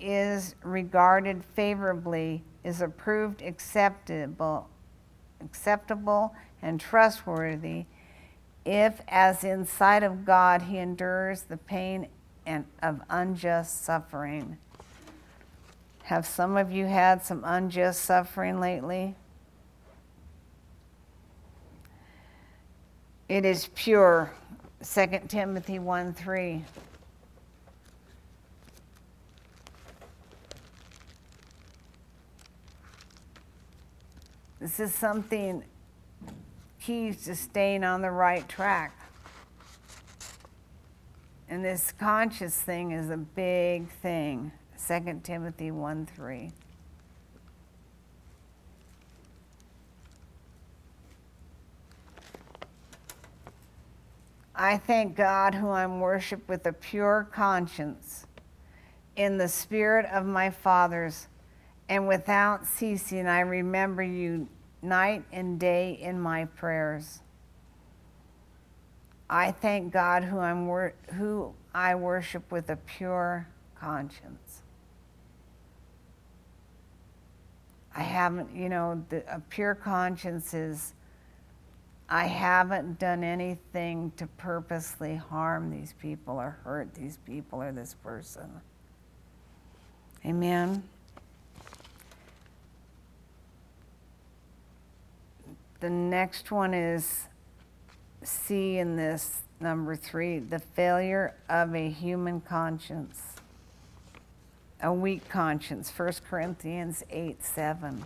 is regarded favorably, is approved acceptable, acceptable and trustworthy, if as in sight of God he endures the pain and of unjust suffering. Have some of you had some unjust suffering lately? It is pure. 2 Timothy 1 3. This is something keys to staying on the right track. And this conscious thing is a big thing. 2 Timothy 1 3. I thank God, who I'm worshiped with a pure conscience, in the spirit of my fathers, and without ceasing I remember you night and day in my prayers. I thank God who, I'm wor- who I worship with a pure conscience. I haven't, you know, the, a pure conscience is I haven't done anything to purposely harm these people or hurt these people or this person. Amen. The next one is see in this number three the failure of a human conscience. a weak conscience. 1 Corinthians 8 7.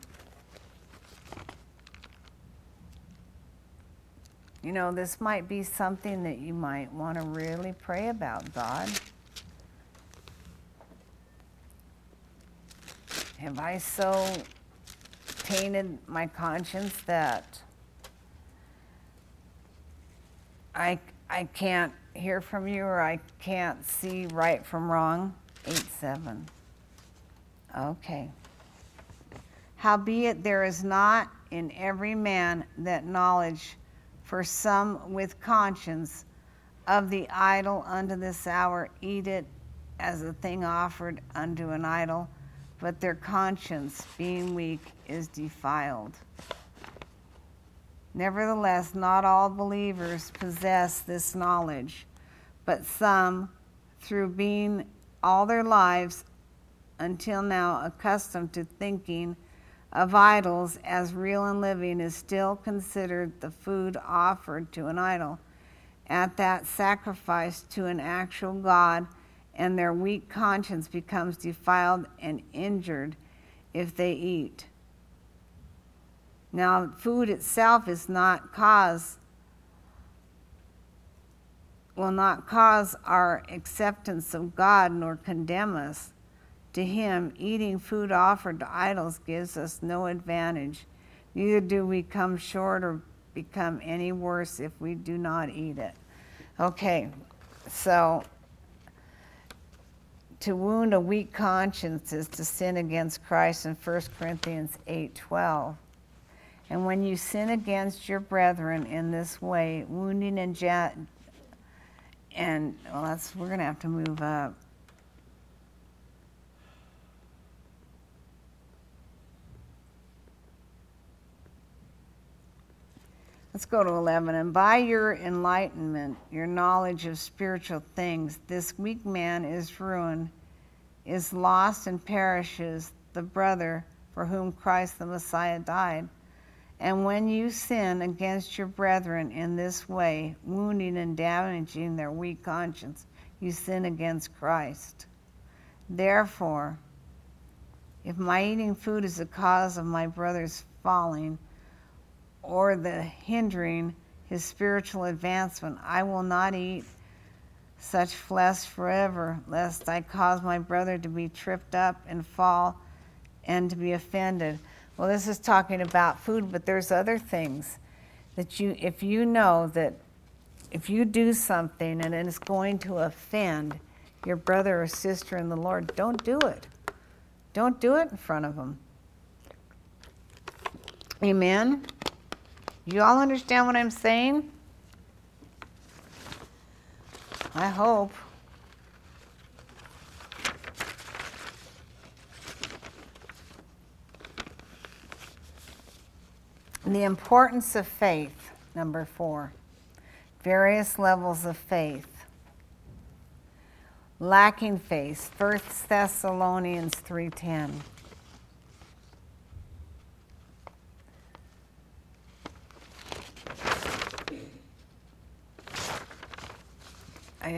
You know, this might be something that you might want to really pray about, God. Have I so tainted my conscience that I, I can't hear from you or I can't see right from wrong? 8 7. Okay. Howbeit there is not in every man that knowledge, for some with conscience of the idol unto this hour eat it as a thing offered unto an idol, but their conscience, being weak, is defiled. Nevertheless, not all believers possess this knowledge, but some, through being all their lives until now accustomed to thinking of idols as real and living, is still considered the food offered to an idol. At that sacrifice to an actual God, and their weak conscience becomes defiled and injured if they eat. Now, food itself is not cause will not cause our acceptance of God nor condemn us to him, eating food offered to idols gives us no advantage. Neither do we come short or become any worse if we do not eat it. Okay, so to wound a weak conscience is to sin against Christ in 1 Corinthians 8:12. And when you sin against your brethren in this way, wounding and ja- and well, that's we're going to have to move up. Let's go to 11. And by your enlightenment, your knowledge of spiritual things, this weak man is ruined, is lost, and perishes, the brother for whom Christ the Messiah died. And when you sin against your brethren in this way, wounding and damaging their weak conscience, you sin against Christ. Therefore, if my eating food is the cause of my brother's falling, or the hindering his spiritual advancement. I will not eat such flesh forever, lest I cause my brother to be tripped up and fall and to be offended. Well, this is talking about food, but there's other things that you, if you know that if you do something and it's going to offend your brother or sister in the Lord, don't do it. Don't do it in front of them. Amen. You all understand what I'm saying? I hope. The importance of faith, number four. Various levels of faith. Lacking faith, 1 Thessalonians 3:10.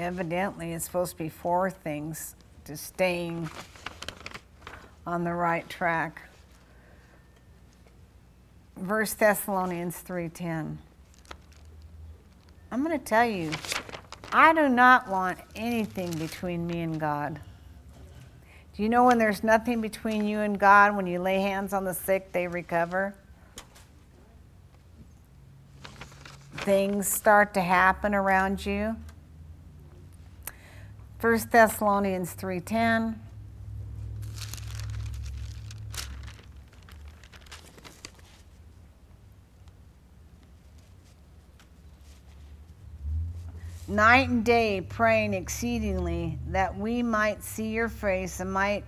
evidently it's supposed to be four things to staying on the right track. Verse Thessalonians 3:10. I'm going to tell you, I do not want anything between me and God. Do you know when there's nothing between you and God, when you lay hands on the sick, they recover? Things start to happen around you. 1 Thessalonians 3:10 Night and day praying exceedingly that we might see your face and might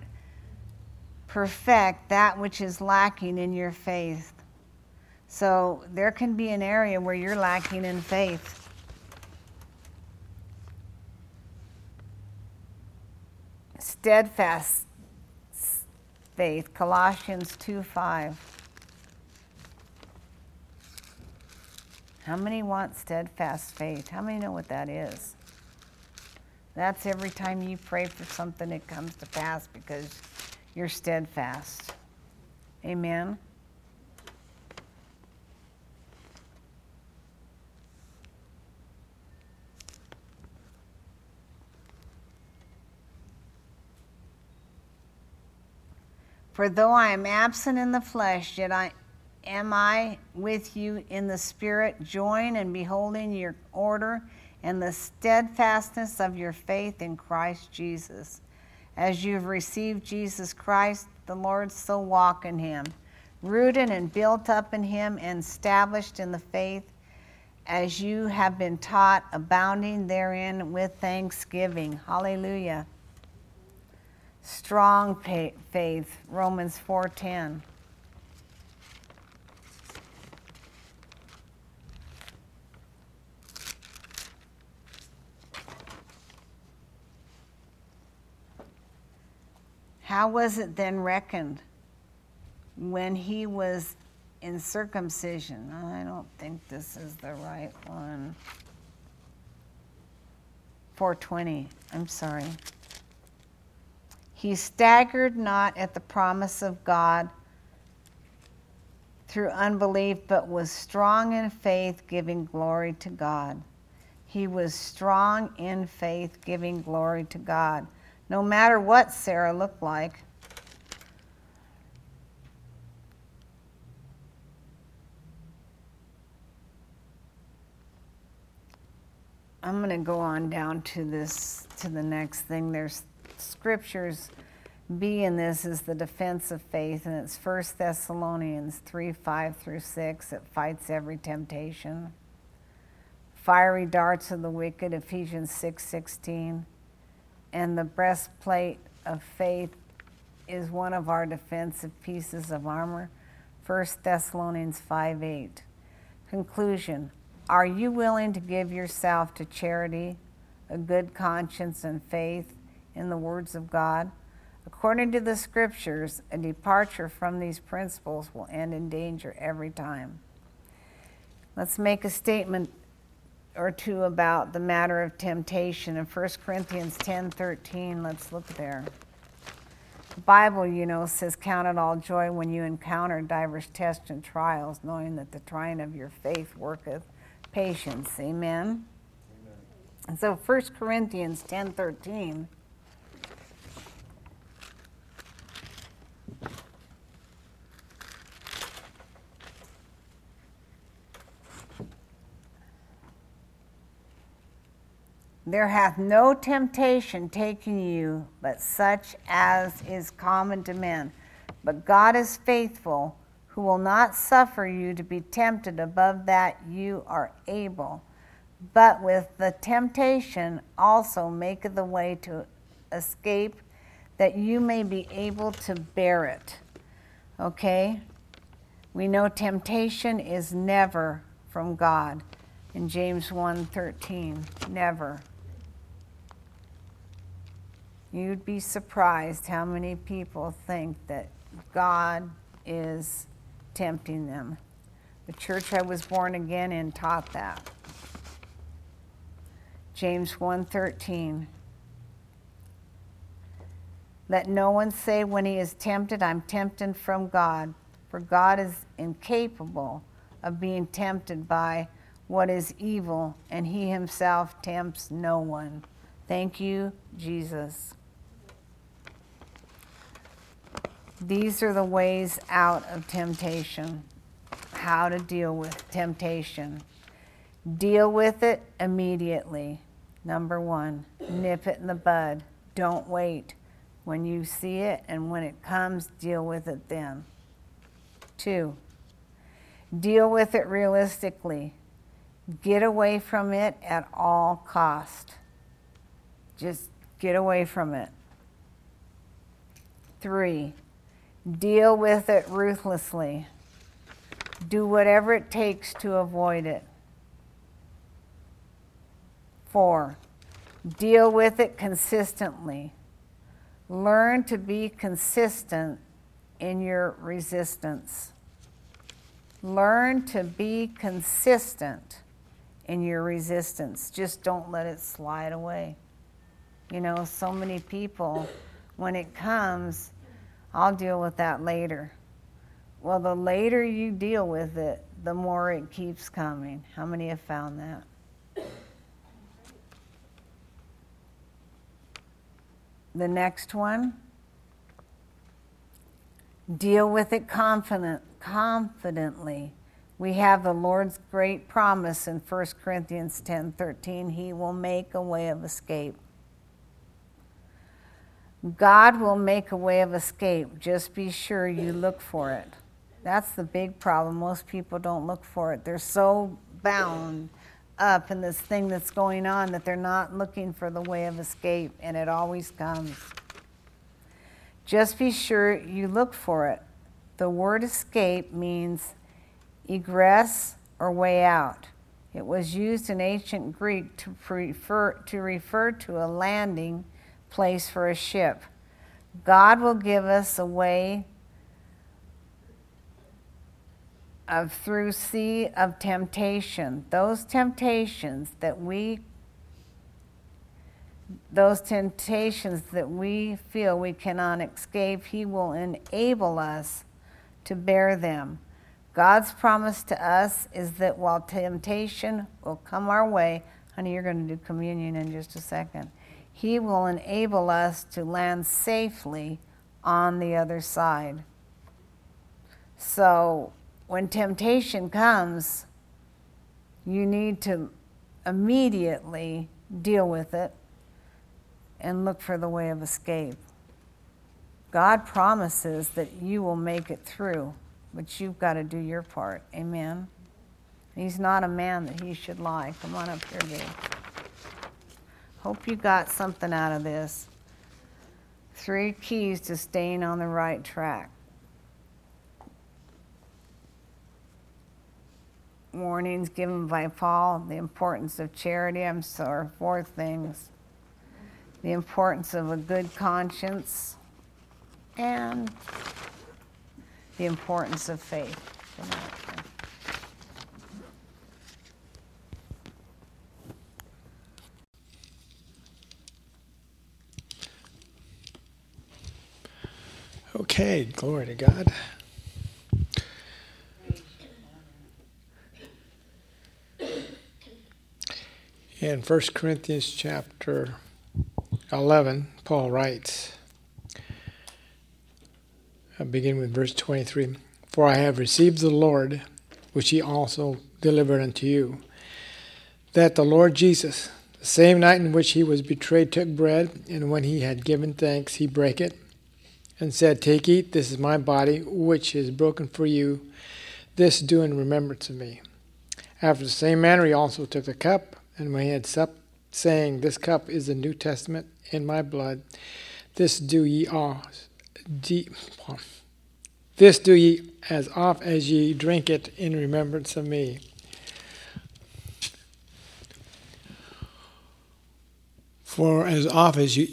perfect that which is lacking in your faith. So there can be an area where you're lacking in faith. steadfast faith, Colossians 2 5. How many want steadfast faith? How many know what that is? That's every time you pray for something, it comes to pass because you're steadfast. Amen. For though I am absent in the flesh, yet I am I with you in the spirit, join and beholding your order and the steadfastness of your faith in Christ Jesus. As you have received Jesus Christ, the Lord, so walk in him, rooted and built up in him and established in the faith, as you have been taught, abounding therein with thanksgiving. Hallelujah strong faith romans 4.10 how was it then reckoned when he was in circumcision i don't think this is the right one 420 i'm sorry he staggered not at the promise of God through unbelief, but was strong in faith, giving glory to God. He was strong in faith, giving glory to God. No matter what Sarah looked like, I'm going to go on down to this to the next thing. There's scriptures B in this is the defense of faith, and it's 1 Thessalonians 3 5 through 6. It fights every temptation. Fiery darts of the wicked, Ephesians 6 16. And the breastplate of faith is one of our defensive pieces of armor, 1 Thessalonians 5 8. Conclusion Are you willing to give yourself to charity, a good conscience, and faith? in the words of God? According to the scriptures, a departure from these principles will end in danger every time. Let's make a statement or two about the matter of temptation. In 1 Corinthians 10 13, let's look there. The Bible, you know, says, Count it all joy when you encounter divers tests and trials, knowing that the trying of your faith worketh patience. Amen? Amen. And so 1 Corinthians 10 13 There hath no temptation taken you but such as is common to men. But God is faithful, who will not suffer you to be tempted above that you are able, but with the temptation also maketh the way to escape, that you may be able to bear it. Okay? We know temptation is never from God. In James 1:13, never. You'd be surprised how many people think that God is tempting them. The church I was born again in taught that. James 1:13 Let no one say when he is tempted I'm tempted from God, for God is incapable of being tempted by what is evil, and he himself tempts no one. Thank you, Jesus. These are the ways out of temptation. How to deal with temptation. Deal with it immediately. Number one, nip it in the bud. Don't wait. When you see it and when it comes, deal with it then. Two, deal with it realistically. Get away from it at all cost. Just get away from it. Three, Deal with it ruthlessly. Do whatever it takes to avoid it. Four, deal with it consistently. Learn to be consistent in your resistance. Learn to be consistent in your resistance. Just don't let it slide away. You know, so many people, when it comes, I'll deal with that later. Well, the later you deal with it, the more it keeps coming. How many have found that? The next one deal with it confident, confidently. We have the Lord's great promise in 1 Corinthians 10:13, he will make a way of escape. God will make a way of escape. Just be sure you look for it. That's the big problem. Most people don't look for it. They're so bound up in this thing that's going on that they're not looking for the way of escape, and it always comes. Just be sure you look for it. The word escape means egress or way out. It was used in ancient Greek to, prefer, to refer to a landing place for a ship. God will give us a way of through sea of temptation, those temptations that we those temptations that we feel we cannot escape, He will enable us to bear them. God's promise to us is that while temptation will come our way, honey, you're going to do communion in just a second, He will enable us to land safely on the other side. So when temptation comes, you need to immediately deal with it and look for the way of escape. God promises that you will make it through, but you've got to do your part. Amen. He's not a man that he should lie. Come on up here, Dave. Hope you got something out of this. Three keys to staying on the right track. warnings given by Paul, the importance of charity. I'm sorry, four things the importance of a good conscience, and the importance of faith. Okay, glory to God. In 1 Corinthians chapter 11, Paul writes, I begin with verse 23 For I have received the Lord, which he also delivered unto you, that the Lord Jesus, the same night in which he was betrayed, took bread, and when he had given thanks, he brake it, and said, Take, eat, this is my body, which is broken for you. This do in remembrance of me. After the same manner, he also took the cup. And when he had supped, saying, This cup is the New Testament in my blood, this do ye all. This do ye as oft as ye drink it in remembrance of me. For as oft as you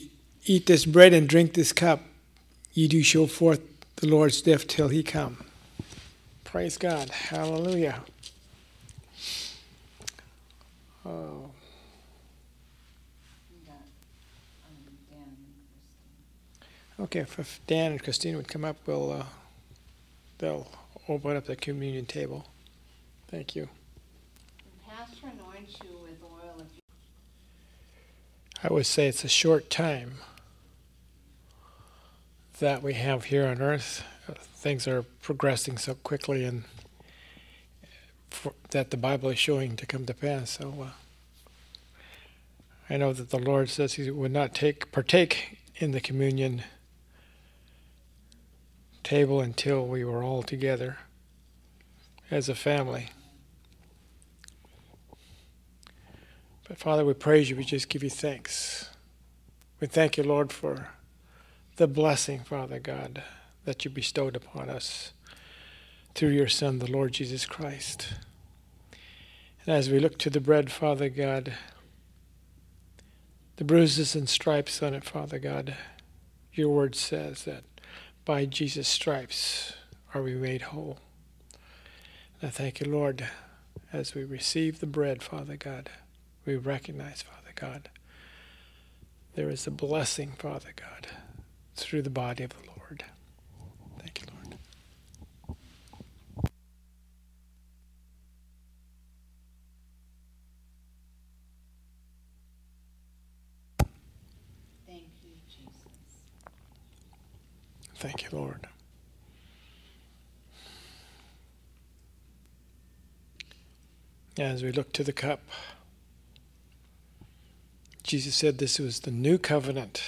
eat this bread and drink this cup, ye do show forth the Lord's death till he come. Praise God. Hallelujah. Oh. Okay, if Dan and Christina would come up, we'll uh, they'll open up the communion table. Thank you. Pastor anoints you with oil. You I would say it's a short time that we have here on earth. Things are progressing so quickly, and for, that the Bible is showing to come to pass. So uh, I know that the Lord says He would not take partake in the communion table until we were all together as a family. But Father, we praise you. We just give you thanks. We thank you, Lord, for the blessing, Father God, that you bestowed upon us through your Son, the Lord Jesus Christ. And as we look to the bread, Father God, the bruises and stripes on it, Father God, your word says that by Jesus' stripes are we made whole. And I thank you, Lord, as we receive the bread, Father God, we recognize, Father God, there is a blessing, Father God, through the body of the Lord. Thank you, Lord. Thank you, Jesus. Thank you, Lord. As we look to the cup, Jesus said this was the new covenant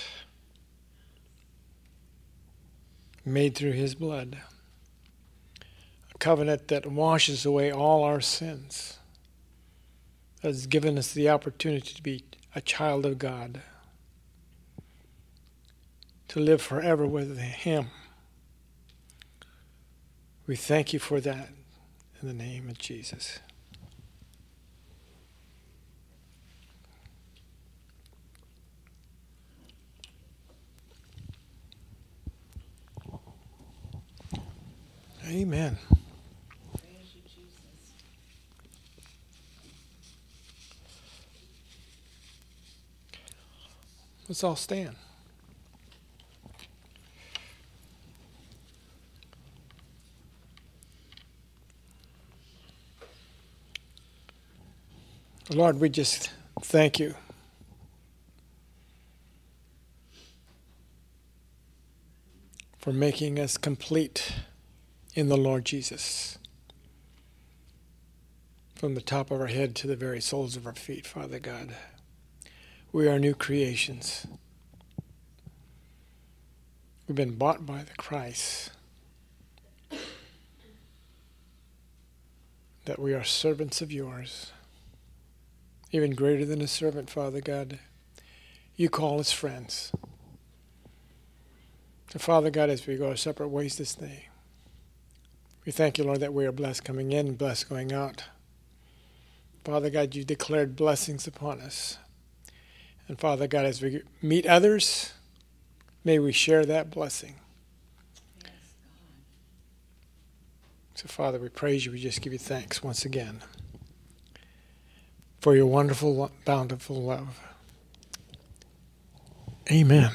made through his blood. A covenant that washes away all our sins, has given us the opportunity to be a child of God, to live forever with him. We thank you for that in the name of Jesus. Amen. Let's all stand. Lord, we just thank you. For making us complete in the Lord Jesus. From the top of our head to the very soles of our feet, Father God. We are new creations. We've been bought by the Christ. That we are servants of yours. Even greater than a servant, Father God. You call us friends. So, Father God, as we go our separate ways this day, we thank you, Lord, that we are blessed coming in blessed going out. Father God, you declared blessings upon us. And Father God, as we meet others, may we share that blessing. So, Father, we praise you. We just give you thanks once again for your wonderful, bountiful love. Amen.